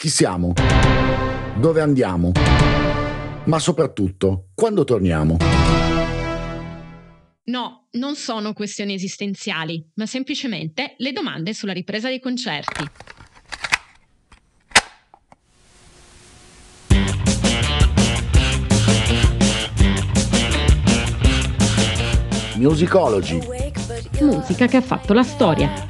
Chi siamo? Dove andiamo? Ma soprattutto, quando torniamo? No, non sono questioni esistenziali, ma semplicemente le domande sulla ripresa dei concerti. Musicology. Musica che ha fatto la storia.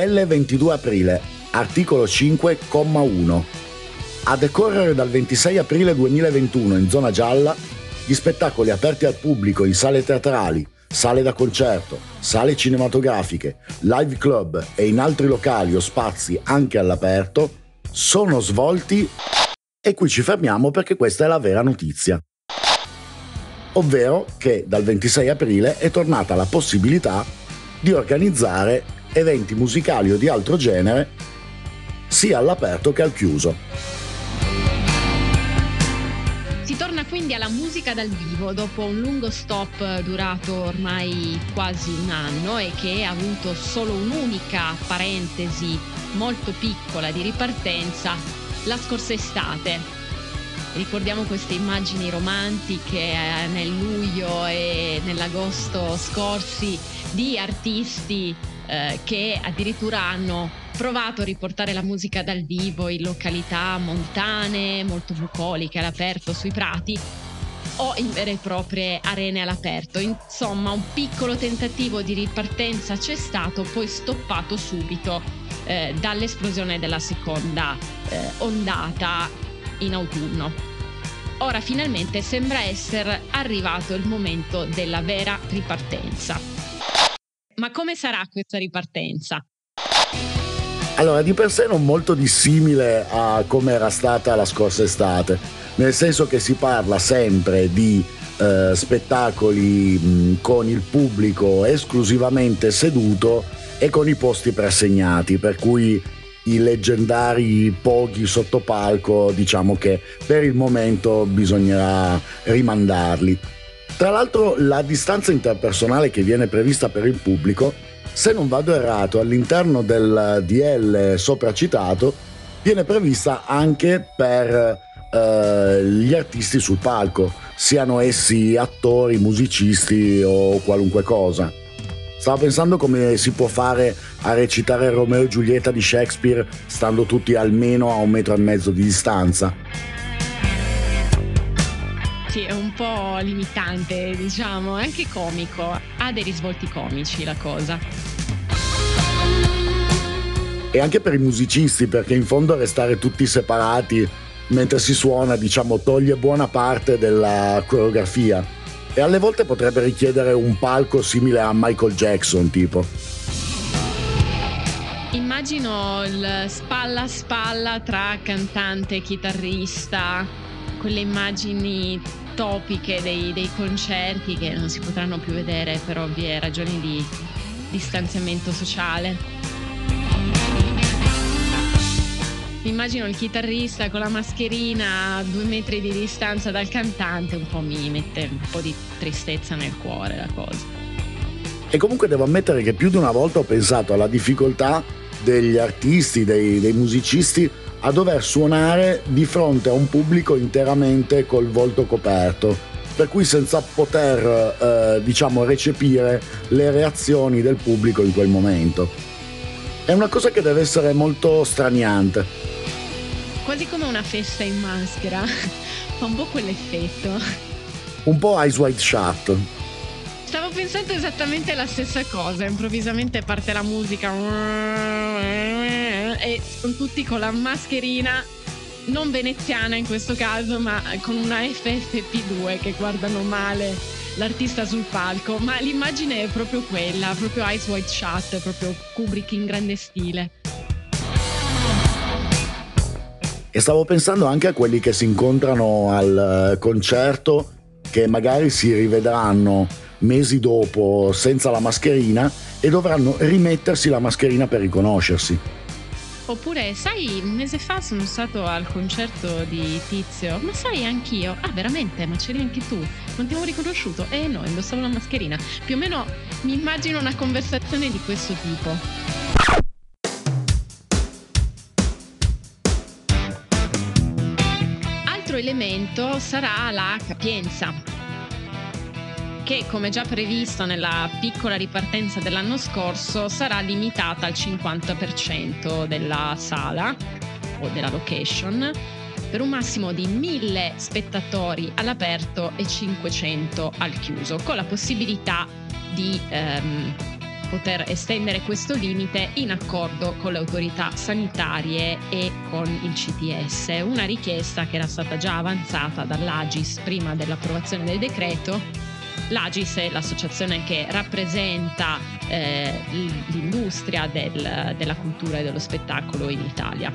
DL 22 aprile, articolo 5,1. A decorrere dal 26 aprile 2021 in zona gialla, gli spettacoli aperti al pubblico in sale teatrali, sale da concerto, sale cinematografiche, live club e in altri locali o spazi anche all'aperto sono svolti e qui ci fermiamo perché questa è la vera notizia. Ovvero che dal 26 aprile è tornata la possibilità di organizzare eventi musicali o di altro genere sia all'aperto che al chiuso. Si torna quindi alla musica dal vivo dopo un lungo stop durato ormai quasi un anno e che ha avuto solo un'unica parentesi molto piccola di ripartenza la scorsa estate. Ricordiamo queste immagini romantiche eh, nel luglio e nell'agosto scorsi di artisti eh, che addirittura hanno provato a riportare la musica dal vivo in località montane, molto bucoliche, all'aperto, sui prati o in vere e proprie arene all'aperto. Insomma, un piccolo tentativo di ripartenza c'è stato, poi stoppato subito eh, dall'esplosione della seconda eh, ondata in autunno. Ora finalmente sembra essere arrivato il momento della vera ripartenza. Ma come sarà questa ripartenza? Allora, di per sé non molto dissimile a come era stata la scorsa estate, nel senso che si parla sempre di eh, spettacoli mh, con il pubblico esclusivamente seduto e con i posti preassegnati, per cui i leggendari poghi sotto palco diciamo che per il momento bisognerà rimandarli. Tra l'altro la distanza interpersonale che viene prevista per il pubblico, se non vado errato, all'interno del DL sopracitato viene prevista anche per eh, gli artisti sul palco, siano essi attori, musicisti o qualunque cosa. Stavo pensando come si può fare a recitare Romeo e Giulietta di Shakespeare stando tutti almeno a un metro e mezzo di distanza. Sì, è un po' limitante, diciamo, è anche comico. Ha dei risvolti comici la cosa. E anche per i musicisti, perché in fondo restare tutti separati mentre si suona, diciamo, toglie buona parte della coreografia. E alle volte potrebbe richiedere un palco simile a Michael Jackson, tipo. Immagino il spalla a spalla tra cantante e chitarrista, quelle immagini topiche dei, dei concerti che non si potranno più vedere per ovvie ragioni di distanziamento sociale. Mi immagino il chitarrista con la mascherina a due metri di distanza dal cantante, un po' mi mette un po' di tristezza nel cuore la cosa. E comunque devo ammettere che più di una volta ho pensato alla difficoltà degli artisti, dei, dei musicisti a dover suonare di fronte a un pubblico interamente col volto coperto, per cui senza poter eh, diciamo recepire le reazioni del pubblico in quel momento. È una cosa che deve essere molto straniante. Quasi come una festa in maschera, fa un po' quell'effetto. Un po' Eyes Wide Shut. Stavo pensando esattamente la stessa cosa, improvvisamente parte la musica e sono tutti con la mascherina non veneziana in questo caso, ma con una FFP2 che guardano male l'artista sul palco, ma l'immagine è proprio quella, proprio Eyes Wide Shut, proprio Kubrick in grande stile. E stavo pensando anche a quelli che si incontrano al eh, concerto, che magari si rivedranno mesi dopo senza la mascherina e dovranno rimettersi la mascherina per riconoscersi. Oppure, sai, un mese fa sono stato al concerto di Tizio, ma sai anch'io? Ah, veramente? Ma c'eri anche tu? Non ti avevo riconosciuto? Eh no, indossavo la mascherina. Più o meno mi immagino una conversazione di questo tipo. Elemento sarà la capienza che come già previsto nella piccola ripartenza dell'anno scorso sarà limitata al 50% della sala o della location per un massimo di 1000 spettatori all'aperto e 500 al chiuso, con la possibilità di ehm, poter estendere questo limite in accordo con le autorità sanitarie e con il CTS. Una richiesta che era stata già avanzata dall'Agis prima dell'approvazione del decreto L'Agis è l'associazione che rappresenta eh, l'industria del, della cultura e dello spettacolo in Italia.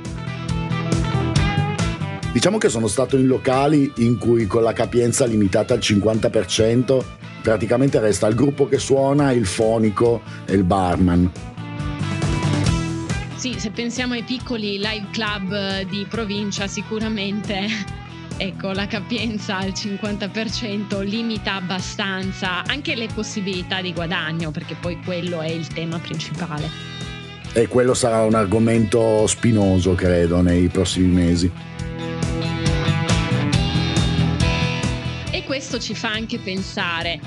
Diciamo che sono stato in locali in cui con la capienza limitata al 50% praticamente resta il gruppo che suona, il fonico e il barman. Sì, se pensiamo ai piccoli live club di provincia sicuramente ecco, la capienza al 50% limita abbastanza anche le possibilità di guadagno, perché poi quello è il tema principale. E quello sarà un argomento spinoso, credo, nei prossimi mesi. E questo ci fa anche pensare,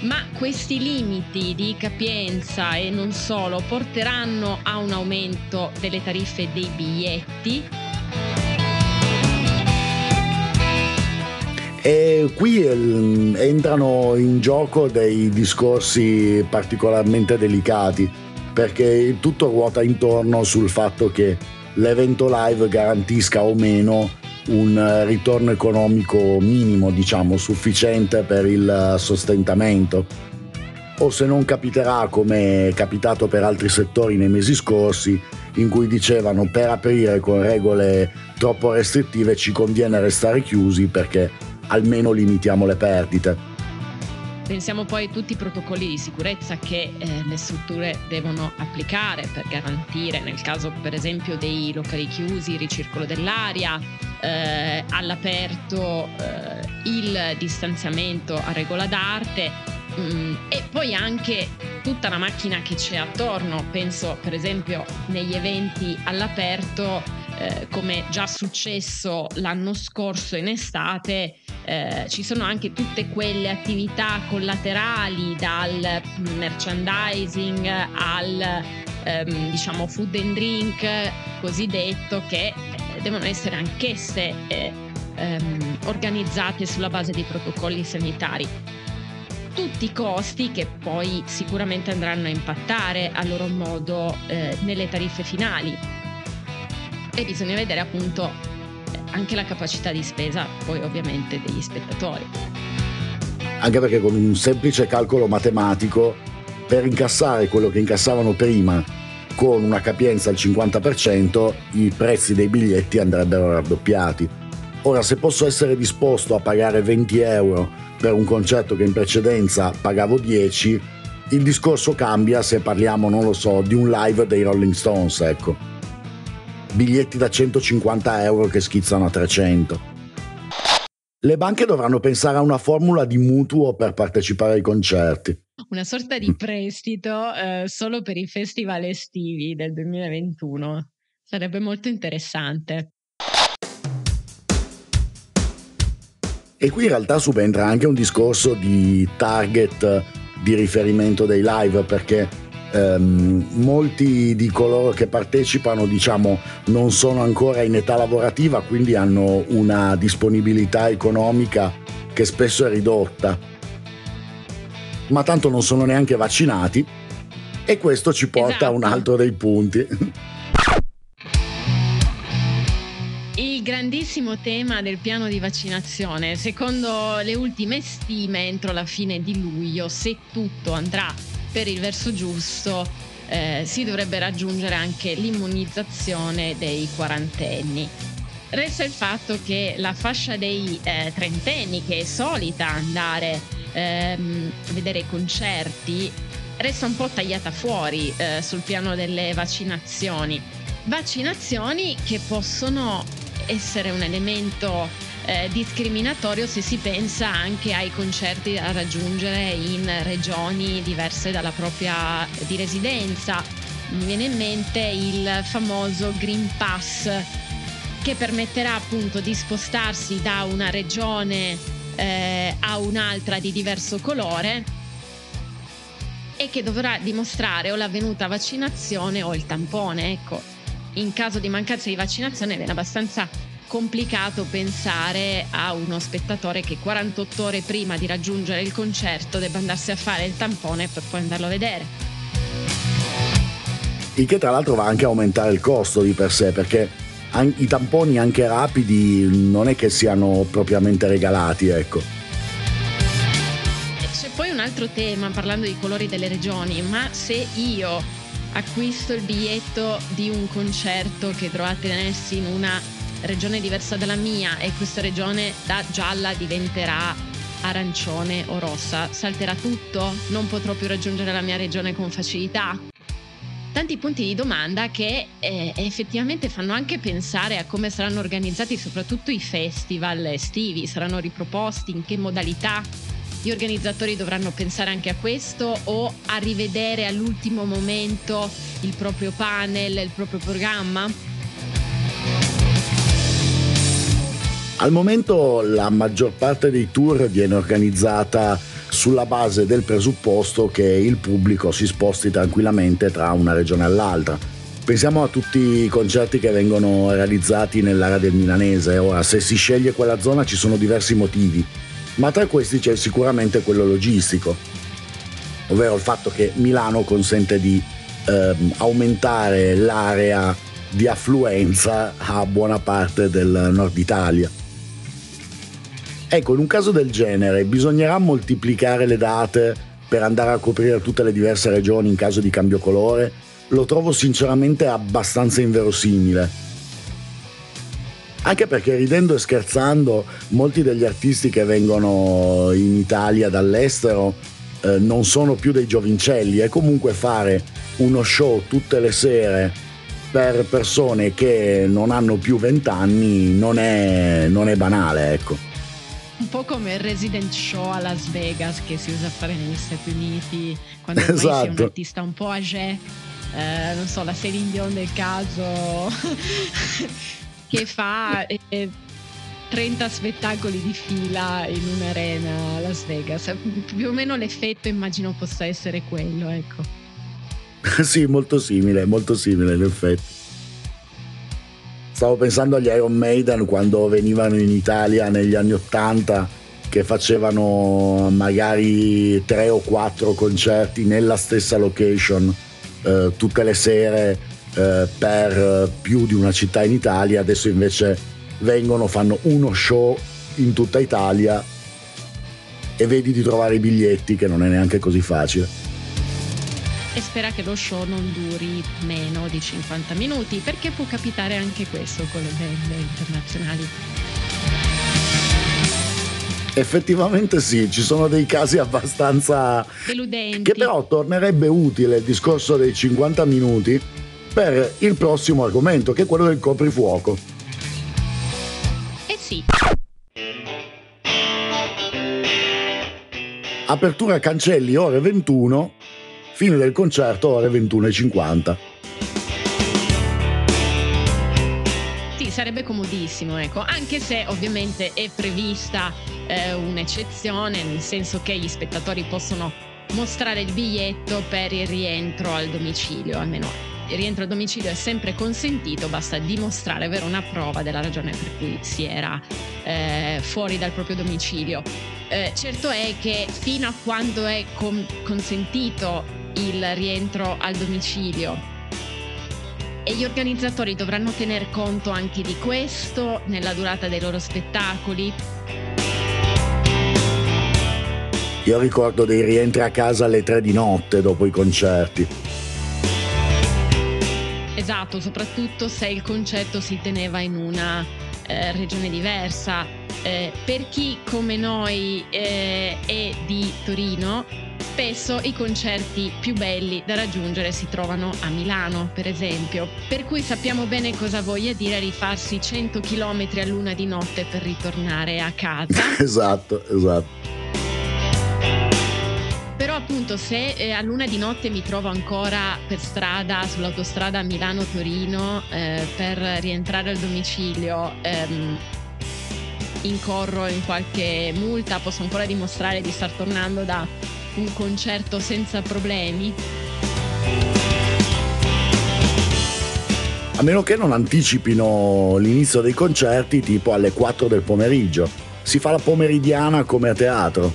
ma questi limiti di capienza e non solo porteranno a un aumento delle tariffe dei biglietti? E qui ehm, entrano in gioco dei discorsi particolarmente delicati, perché tutto ruota intorno sul fatto che l'evento live garantisca o meno un ritorno economico minimo, diciamo, sufficiente per il sostentamento. O se non capiterà come è capitato per altri settori nei mesi scorsi, in cui dicevano per aprire con regole troppo restrittive ci conviene restare chiusi perché almeno limitiamo le perdite. Pensiamo poi a tutti i protocolli di sicurezza che eh, le strutture devono applicare per garantire, nel caso per esempio dei locali chiusi, il ricircolo dell'aria, eh, all'aperto eh, il distanziamento a regola d'arte mh, mm, e poi anche tutta la macchina che c'è attorno. Penso per esempio negli eventi all'aperto, eh, come già successo l'anno scorso in estate, eh, ci sono anche tutte quelle attività collaterali dal merchandising al ehm, diciamo food and drink cosiddetto che eh, devono essere anch'esse eh, ehm, organizzate sulla base dei protocolli sanitari. Tutti costi che poi sicuramente andranno a impattare a loro modo eh, nelle tariffe finali e bisogna vedere appunto anche la capacità di spesa poi ovviamente degli spettatori. Anche perché con un semplice calcolo matematico, per incassare quello che incassavano prima con una capienza al 50%, i prezzi dei biglietti andrebbero raddoppiati. Ora, se posso essere disposto a pagare 20 euro per un concerto che in precedenza pagavo 10, il discorso cambia se parliamo, non lo so, di un live dei Rolling Stones, ecco biglietti da 150 euro che schizzano a 300. Le banche dovranno pensare a una formula di mutuo per partecipare ai concerti. Una sorta di prestito eh, solo per i festival estivi del 2021. Sarebbe molto interessante. E qui in realtà subentra anche un discorso di target di riferimento dei live perché ehm, molti di coloro che partecipano diciamo non sono ancora in età lavorativa quindi hanno una disponibilità economica che spesso è ridotta ma tanto non sono neanche vaccinati e questo ci porta esatto. a un esatto. altro dei punti Il grandissimo tema del piano di vaccinazione, secondo le ultime stime entro la fine di luglio, se tutto andrà per il verso giusto eh, si dovrebbe raggiungere anche l'immunizzazione dei quarantenni. Resta il fatto che la fascia dei eh, trentenni, che è solita andare ehm, a vedere i concerti, resta un po' tagliata fuori eh, sul piano delle vaccinazioni. Vaccinazioni che possono essere un elemento eh, discriminatorio se si pensa anche ai concerti da raggiungere in regioni diverse dalla propria di residenza. Mi viene in mente il famoso Green Pass che permetterà appunto di spostarsi da una regione eh, a un'altra di diverso colore e che dovrà dimostrare o l'avvenuta vaccinazione o il tampone. Ecco, in caso di mancanza di vaccinazione viene abbastanza complicato pensare a uno spettatore che 48 ore prima di raggiungere il concerto debba andarsi a fare il tampone per poi andarlo a vedere. Il che tra l'altro va anche a aumentare il costo di per sé perché i tamponi anche rapidi non è che siano propriamente regalati, ecco. C'è poi un altro tema parlando di colori delle regioni, ma se io acquisto il biglietto di un concerto che dovrà tenersi in una regione diversa dalla mia e questa regione da gialla diventerà arancione o rossa, salterà tutto? Non potrò più raggiungere la mia regione con facilità? tanti punti di domanda che eh, effettivamente fanno anche pensare a come saranno organizzati soprattutto i festival estivi, saranno riproposti, in che modalità gli organizzatori dovranno pensare anche a questo o a rivedere all'ultimo momento il proprio panel, il proprio programma? Al momento la maggior parte dei tour viene organizzata sulla base del presupposto che il pubblico si sposti tranquillamente tra una regione e l'altra. Pensiamo a tutti i concerti che vengono realizzati nell'area del milanese. Ora, se si sceglie quella zona ci sono diversi motivi, ma tra questi c'è sicuramente quello logistico, ovvero il fatto che Milano consente di ehm, aumentare l'area di affluenza a buona parte del nord Italia. Ecco, in un caso del genere bisognerà moltiplicare le date per andare a coprire tutte le diverse regioni in caso di cambio colore? Lo trovo sinceramente abbastanza inverosimile. Anche perché ridendo e scherzando, molti degli artisti che vengono in Italia dall'estero eh, non sono più dei giovincelli e comunque fare uno show tutte le sere per persone che non hanno più vent'anni non non è banale, ecco un po' come il Resident Show a Las Vegas che si usa fare negli Stati Uniti quando ormai esatto. sei un artista un po' âgé, eh, non so, la Celine Dion del caso, che fa eh, 30 spettacoli di fila in un'arena a Las Vegas. Più o meno l'effetto immagino possa essere quello, ecco. sì, molto simile, molto simile in effetti. Stavo pensando agli Iron Maiden quando venivano in Italia negli anni Ottanta che facevano magari tre o quattro concerti nella stessa location eh, tutte le sere eh, per più di una città in Italia, adesso invece vengono, fanno uno show in tutta Italia e vedi di trovare i biglietti che non è neanche così facile e spera che lo show non duri meno di 50 minuti perché può capitare anche questo con le band internazionali. Effettivamente sì, ci sono dei casi abbastanza deludenti. Che però tornerebbe utile il discorso dei 50 minuti per il prossimo argomento, che è quello del coprifuoco. Eh sì. Apertura cancelli ore 21 Fine del concerto ore 21.50. Sì, sarebbe comodissimo, ecco, anche se ovviamente è prevista eh, un'eccezione, nel senso che gli spettatori possono mostrare il biglietto per il rientro al domicilio, almeno il rientro al domicilio è sempre consentito, basta dimostrare, avere una prova della ragione per cui si era eh, fuori dal proprio domicilio. Eh, certo è che fino a quando è com- consentito il rientro al domicilio. E gli organizzatori dovranno tener conto anche di questo nella durata dei loro spettacoli. Io ricordo dei rientri a casa alle tre di notte dopo i concerti. Esatto, soprattutto se il concerto si teneva in una eh, regione diversa. Eh, per chi come noi eh, è di Torino, spesso i concerti più belli da raggiungere si trovano a Milano, per esempio. Per cui sappiamo bene cosa voglia dire rifarsi 100 km a luna di notte per ritornare a casa. esatto, esatto. Però appunto se eh, a luna di notte mi trovo ancora per strada, sull'autostrada Milano-Torino, eh, per rientrare al domicilio, ehm, incorro in qualche multa, posso ancora dimostrare di star tornando da un concerto senza problemi. A meno che non anticipino l'inizio dei concerti tipo alle 4 del pomeriggio. Si fa la pomeridiana come a teatro.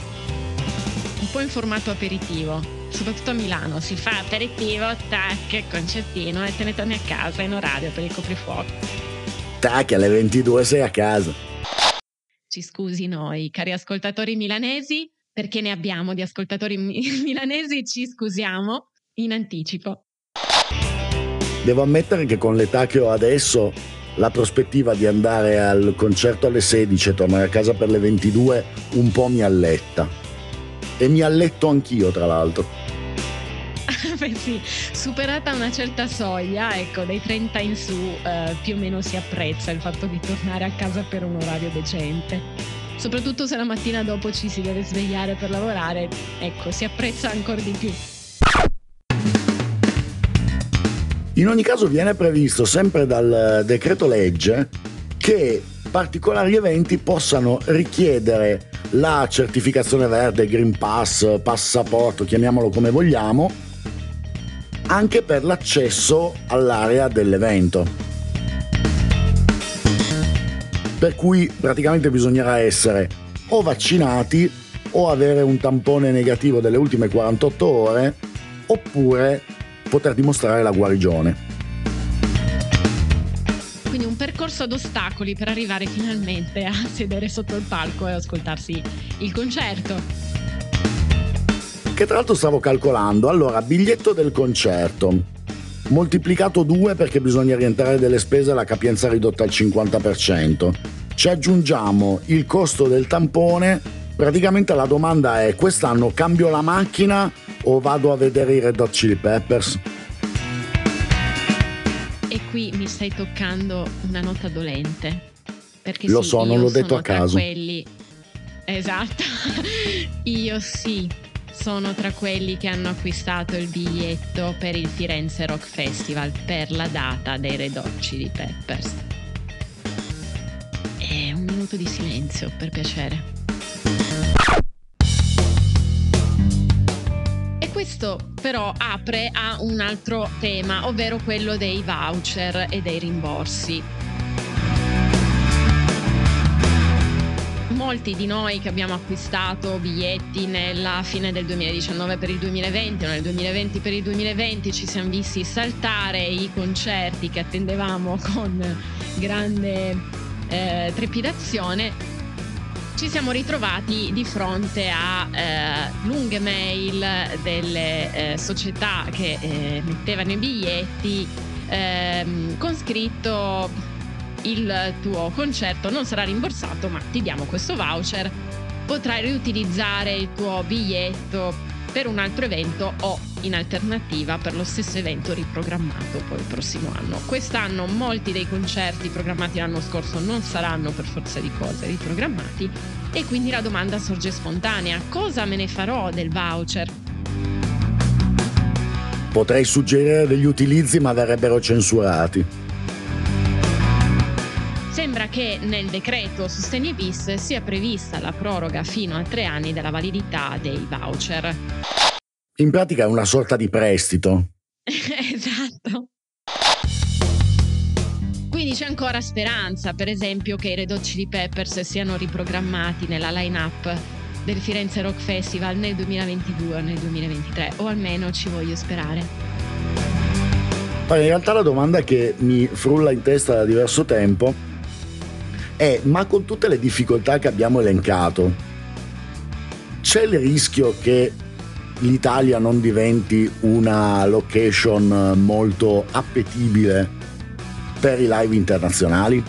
Un po' in formato aperitivo, soprattutto a Milano. Si fa aperitivo, tac, concertino e te ne torni a casa in orario per il coprifuoco. Tac, alle 22 sei a casa. Ci scusi noi, cari ascoltatori milanesi, perché ne abbiamo di ascoltatori milanesi, ci scusiamo in anticipo. Devo ammettere che con l'età che ho adesso la prospettiva di andare al concerto alle 16 e tornare a casa per le 22 un po' mi alletta. E mi alletto anch'io, tra l'altro. Sì, superata una certa soglia, ecco, dai 30 in su, eh, più o meno si apprezza il fatto di tornare a casa per un orario decente. Soprattutto se la mattina dopo ci si deve svegliare per lavorare, ecco, si apprezza ancora di più. In ogni caso viene previsto sempre dal decreto legge che particolari eventi possano richiedere la certificazione verde, Green Pass, passaporto, chiamiamolo come vogliamo, anche per l'accesso all'area dell'evento. Per cui praticamente bisognerà essere o vaccinati o avere un tampone negativo delle ultime 48 ore oppure poter dimostrare la guarigione. Quindi un percorso ad ostacoli per arrivare finalmente a sedere sotto il palco e ascoltarsi il concerto. Che tra l'altro stavo calcolando, allora biglietto del concerto moltiplicato 2 perché bisogna rientrare delle spese alla capienza ridotta al 50%. Ci aggiungiamo il costo del tampone, praticamente la domanda è quest'anno cambio la macchina o vado a vedere i Red Hot Chili Peppers? E qui mi stai toccando una nota dolente. Perché Lo sì, so, non l'ho detto a caso. Quelli... Esatto. io sì, sono tra quelli che hanno acquistato il biglietto per il Firenze Rock Festival per la data dei Red Hot Chili Peppers. E un minuto di silenzio, per piacere. E questo però apre a un altro tema, ovvero quello dei voucher e dei rimborsi. Molti di noi che abbiamo acquistato biglietti nella fine del 2019 per il 2020 o nel 2020 per il 2020 ci siamo visti saltare i concerti che attendevamo con grande eh, trepidazione. Ci siamo ritrovati di fronte a eh, lunghe mail delle eh, società che eh, mettevano i biglietti ehm, con scritto il tuo concerto non sarà rimborsato ma ti diamo questo voucher potrai riutilizzare il tuo biglietto per un altro evento o in alternativa per lo stesso evento riprogrammato poi il prossimo anno. Quest'anno molti dei concerti programmati l'anno scorso non saranno per forza di cose riprogrammati e quindi la domanda sorge spontanea, cosa me ne farò del voucher? Potrei suggerire degli utilizzi ma verrebbero censurati. Che nel decreto Sostegni bis sia prevista la proroga fino a tre anni della validità dei voucher. In pratica è una sorta di prestito. esatto. Quindi c'è ancora speranza, per esempio, che i Red Hot Chili Peppers siano riprogrammati nella line-up del Firenze Rock Festival nel 2022 o nel 2023, o almeno ci voglio sperare. In realtà la domanda che mi frulla in testa da diverso tempo è ma con tutte le difficoltà che abbiamo elencato, c'è il rischio che l'Italia non diventi una location molto appetibile per i live internazionali?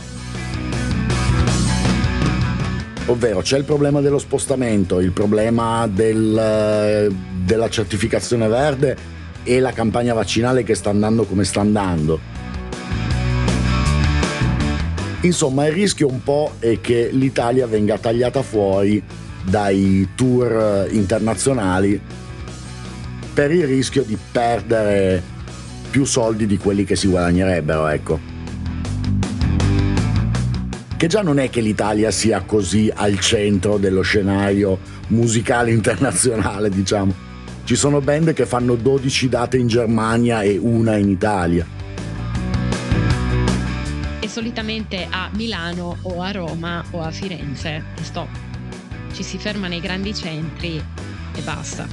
Ovvero c'è il problema dello spostamento, il problema del, della certificazione verde e la campagna vaccinale che sta andando come sta andando. Insomma, il rischio un po' è che l'Italia venga tagliata fuori dai tour internazionali per il rischio di perdere più soldi di quelli che si guadagnerebbero, ecco che già non è che l'Italia sia così al centro dello scenario musicale internazionale, diciamo. Ci sono band che fanno 12 date in Germania e una in Italia. Solitamente a Milano o a Roma o a Firenze. Stop. Ci si ferma nei grandi centri e basta.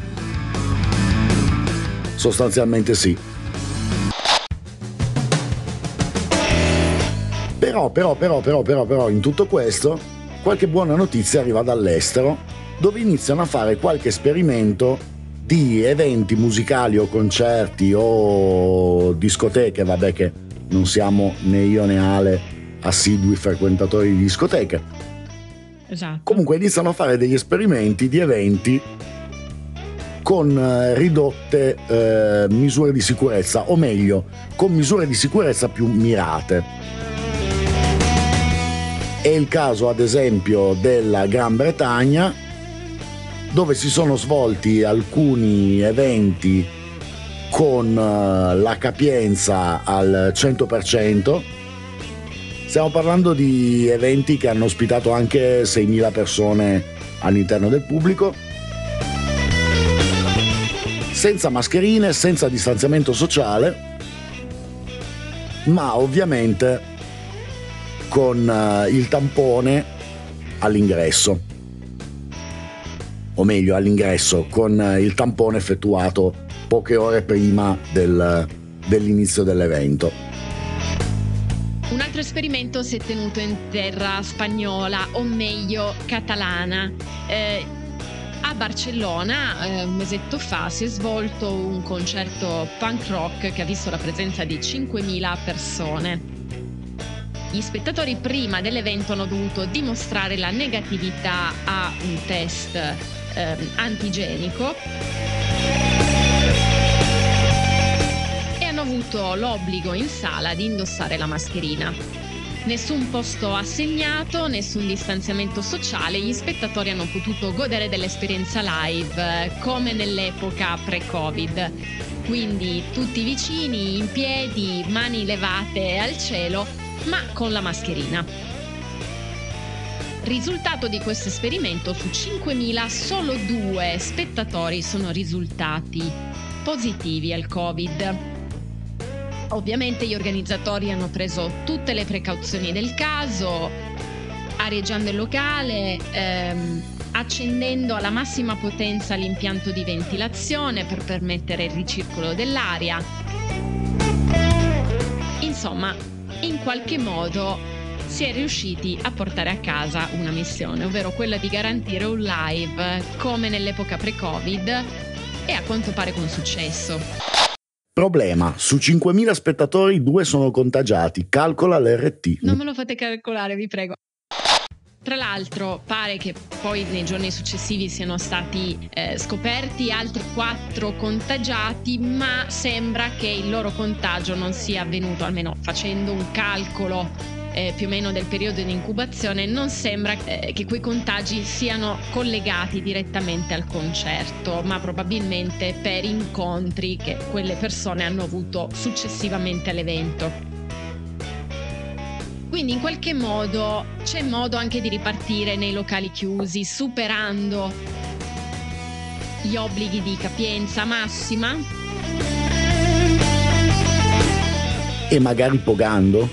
Sostanzialmente sì. Però, però, però, però, però, però, in tutto questo, qualche buona notizia arriva dall'estero, dove iniziano a fare qualche esperimento di eventi musicali o concerti o discoteche, vabbè che non siamo né io né Ale assidui frequentatori di discoteche. Esatto. Comunque iniziano a fare degli esperimenti di eventi con eh, ridotte eh, misure di sicurezza, o meglio, con misure di sicurezza più mirate. È il caso ad esempio della Gran Bretagna dove si sono svolti alcuni eventi con eh, la capienza al 100%. Stiamo parlando di eventi che hanno ospitato anche 6.000 persone all'interno del pubblico, senza mascherine, senza distanziamento sociale, ma ovviamente con uh, il tampone all'ingresso. O meglio, all'ingresso, con uh, il tampone effettuato poche ore prima del, dell'inizio dell'evento. Un altro esperimento si è tenuto in terra spagnola, o meglio catalana. Eh, a Barcellona eh, un mesetto fa si è svolto un concerto punk rock che ha visto la presenza di 5.000 persone. Gli spettatori prima dell'evento hanno dovuto dimostrare la negatività a un test eh, antigenico avuto l'obbligo in sala di indossare la mascherina. Nessun posto assegnato, nessun distanziamento sociale, gli spettatori hanno potuto godere dell'esperienza live come nell'epoca pre-Covid. Quindi tutti vicini, in piedi, mani levate al cielo ma con la mascherina. Risultato di questo esperimento, su 5.000 solo due spettatori sono risultati positivi al Covid. Ovviamente gli organizzatori hanno preso tutte le precauzioni del caso, areggiando il locale, ehm, accendendo alla massima potenza l'impianto di ventilazione per permettere il ricircolo dell'aria. Insomma, in qualche modo si è riusciti a portare a casa una missione, ovvero quella di garantire un live come nell'epoca pre-Covid e a quanto pare con successo. Problema, su 5.000 spettatori due sono contagiati, calcola l'RT. Non me lo fate calcolare, vi prego. Tra l'altro pare che poi nei giorni successivi siano stati eh, scoperti altri quattro contagiati, ma sembra che il loro contagio non sia avvenuto, almeno facendo un calcolo eh, più o meno del periodo di incubazione, non sembra eh, che quei contagi siano collegati direttamente al concerto, ma probabilmente per incontri che quelle persone hanno avuto successivamente all'evento. Quindi in qualche modo c'è modo anche di ripartire nei locali chiusi, superando gli obblighi di capienza massima. E magari pogando?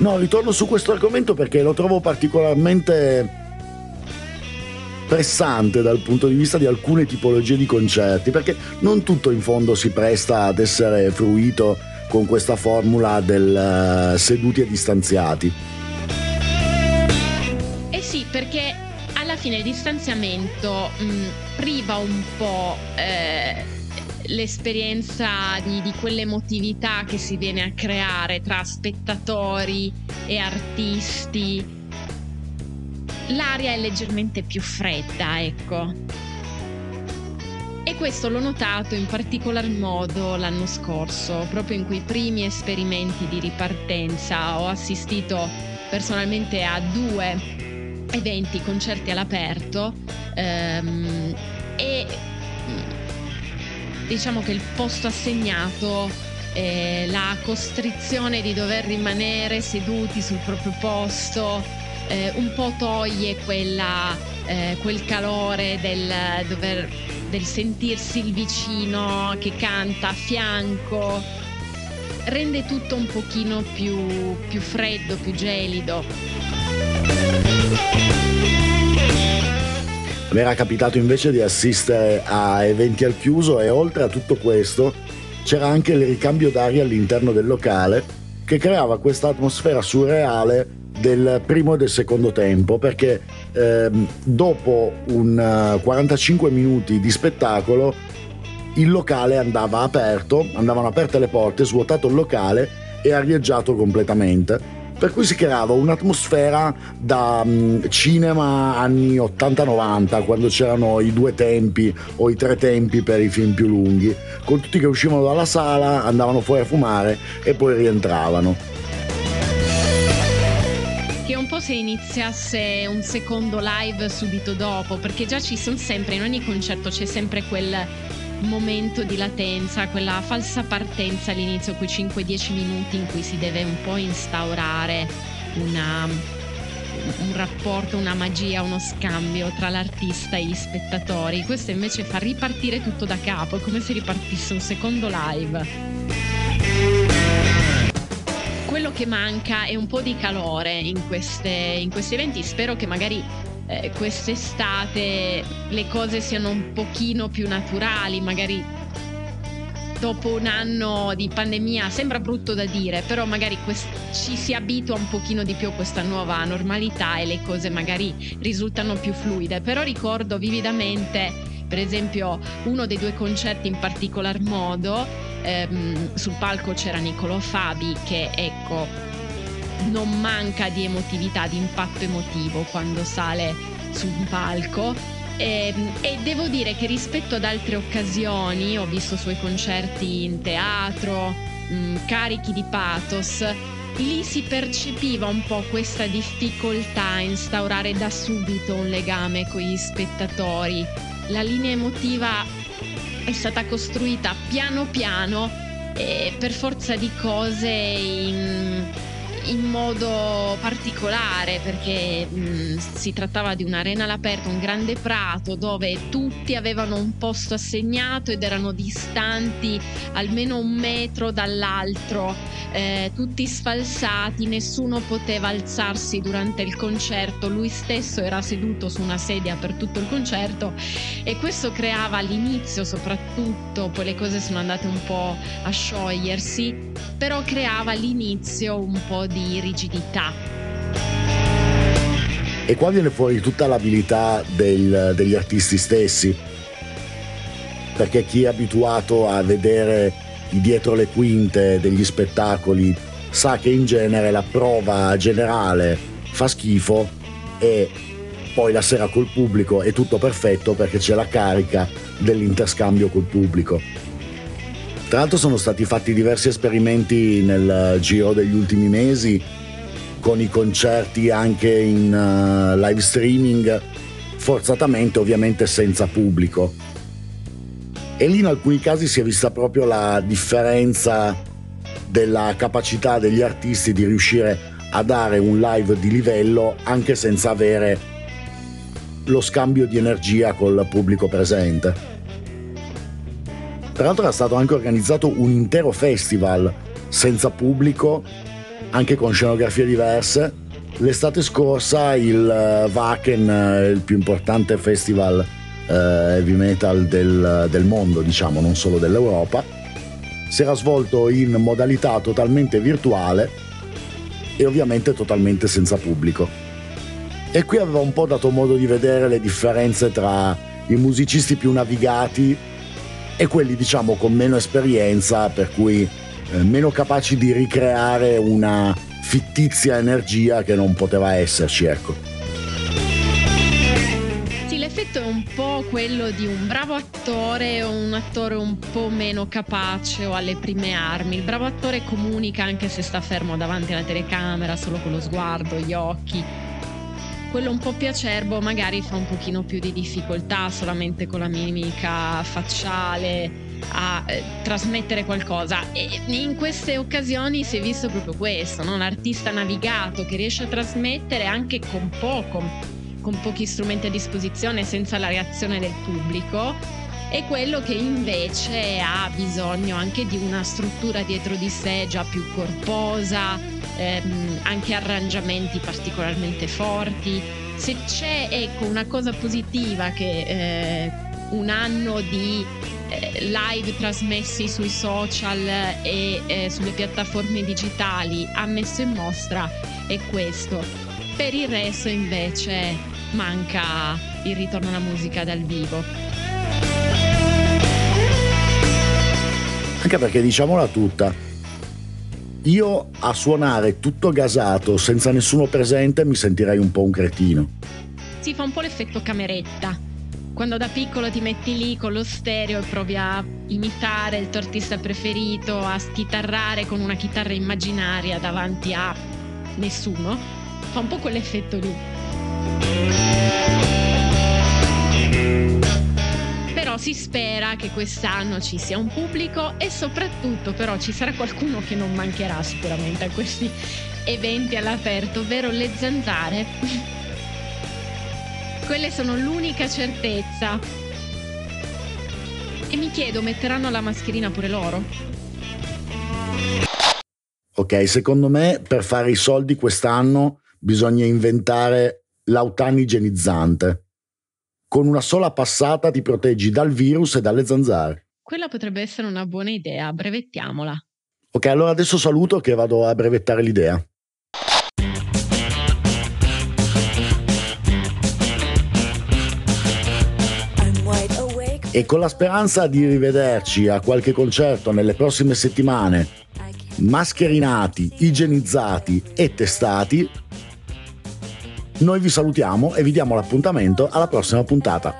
No, ritorno su questo argomento perché lo trovo particolarmente pressante dal punto di vista di alcune tipologie di concerti, perché non tutto in fondo si presta ad essere fruito con questa formula del uh, seduti e distanziati. Eh sì, perché alla fine il distanziamento mh, mm, priva un po' eh, l'esperienza di, di quell'emotività che si viene a creare tra spettatori e artisti l'aria è leggermente più fredda, ecco. E questo l'ho notato in particolar modo l'anno scorso, proprio in quei primi esperimenti di ripartenza. Ho assistito personalmente a due eventi, concerti all'aperto ehm, e diciamo che il posto assegnato eh, la costrizione di dover rimanere seduti sul proprio posto eh, un po' toglie quella, eh, quel calore del, dover, del sentirsi il vicino che canta a fianco rende tutto un pochino più, più freddo, più gelido. Mi era capitato invece di assistere a eventi al chiuso e oltre a tutto questo c'era anche il ricambio d'aria all'interno del locale che creava questa atmosfera surreale del primo e del secondo tempo perché ehm, dopo un 45 eh, minuti di spettacolo il locale andava aperto, andavano aperte le porte, svuotato il locale e arieggiato completamente per cui si creava un'atmosfera da um, cinema anni 80-90, quando c'erano i due tempi o i tre tempi per i film più lunghi, con tutti che uscivano dalla sala, andavano fuori a fumare e poi rientravano. Che un po' se iniziasse un secondo live subito dopo, perché già ci sono sempre, in ogni concerto c'è sempre quel momento di latenza, quella falsa partenza all'inizio, quei 5-10 minuti in cui si deve un po' instaurare una, un rapporto, una magia, uno scambio tra l'artista e gli spettatori. Questo invece fa ripartire tutto da capo, è come se ripartisse un secondo live. Quello che manca è un po' di calore in, queste, in questi eventi, spero che magari eh, quest'estate le cose siano un pochino più naturali, magari dopo un anno di pandemia sembra brutto da dire, però magari quest- ci si abitua un pochino di più a questa nuova normalità e le cose magari risultano più fluide. Però ricordo vividamente, per esempio, uno dei due concerti in particolar modo, ehm, sul palco c'era Niccolò Fabi che ecco non manca di emotività, di impatto emotivo quando sale su un palco. E, ehm, e, devo dire che rispetto ad altre occasioni, ho visto suoi concerti in teatro, mh, mm, carichi di pathos, lì si percepiva un po' questa difficoltà a instaurare da subito un legame con gli spettatori. La linea emotiva è stata costruita piano piano e per forza di cose in in modo particolare perché mh, si trattava di un'arena all'aperto, un grande prato dove tutti avevano un posto assegnato ed erano distanti almeno un metro dall'altro, eh, tutti sfalsati, nessuno poteva alzarsi durante il concerto, lui stesso era seduto su una sedia per tutto il concerto e questo creava all'inizio soprattutto, poi le cose sono andate un po' a sciogliersi, però creava all'inizio un po' di rigidità. E qua viene fuori tutta l'abilità del, degli artisti stessi, perché chi è abituato a vedere dietro le quinte degli spettacoli sa che in genere la prova generale fa schifo e poi la sera col pubblico è tutto perfetto perché c'è la carica dell'interscambio col pubblico. Tra l'altro sono stati fatti diversi esperimenti nel giro degli ultimi mesi con i concerti anche in uh, live streaming, forzatamente ovviamente senza pubblico. E lì in alcuni casi si è vista proprio la differenza della capacità degli artisti di riuscire a dare un live di livello anche senza avere lo scambio di energia col pubblico presente. Tra l'altro era stato anche organizzato un intero festival senza pubblico, anche con scenografie diverse. L'estate scorsa il eh, Wacken, eh, il più importante festival eh, heavy metal del, del mondo, diciamo, non solo dell'Europa, si era svolto in modalità totalmente virtuale e ovviamente totalmente senza pubblico. E qui aveva un po' dato modo di vedere le differenze tra i musicisti più navigati e quelli diciamo con meno esperienza, per cui eh, meno capaci di ricreare una fittizia energia che non poteva esserci, ecco è un po' quello di un bravo attore o un attore un po' meno capace o alle prime armi. Il bravo attore comunica anche se sta fermo davanti alla telecamera, solo con lo sguardo, gli occhi quello un po' più acerbo magari fa un pochino più di difficoltà solamente con la mimica facciale a eh, trasmettere qualcosa e in queste occasioni si è visto proprio questo, no? l'artista navigato che riesce a trasmettere anche con poco, con pochi strumenti a disposizione senza la reazione del pubblico e quello che invece ha bisogno anche di una struttura dietro di sé già più corposa, ehm, anche arrangiamenti particolarmente forti. Se c'è ecco, una cosa positiva che eh, un anno di eh, live trasmessi sui social e eh, sulle piattaforme digitali ha messo in mostra è questo. Per il resto invece manca il ritorno alla musica dal vivo. Anche perché diciamola tutta, io a suonare tutto gasato senza nessuno presente mi sentirei un po' un cretino. Si fa un po' l'effetto cameretta quando da piccolo ti metti lì con lo stereo e provi a imitare il tuo artista preferito, a schitarrare con una chitarra immaginaria davanti a nessuno, fa un po' quell'effetto lì. Si spera che quest'anno ci sia un pubblico e soprattutto però ci sarà qualcuno che non mancherà sicuramente a questi eventi all'aperto, ovvero le zanzare quelle sono l'unica certezza. E mi chiedo, metteranno la mascherina pure loro? Ok, secondo me per fare i soldi quest'anno bisogna inventare l'autano igienizzante. Con una sola passata ti proteggi dal virus e dalle zanzare. Quella potrebbe essere una buona idea, brevettiamola. Ok, allora adesso saluto che vado a brevettare l'idea. e con la speranza di rivederci a qualche concerto nelle prossime settimane, mascherinati, igienizzati e testati, noi vi salutiamo e vi diamo l'appuntamento alla prossima puntata.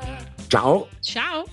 Ciao! Ciao!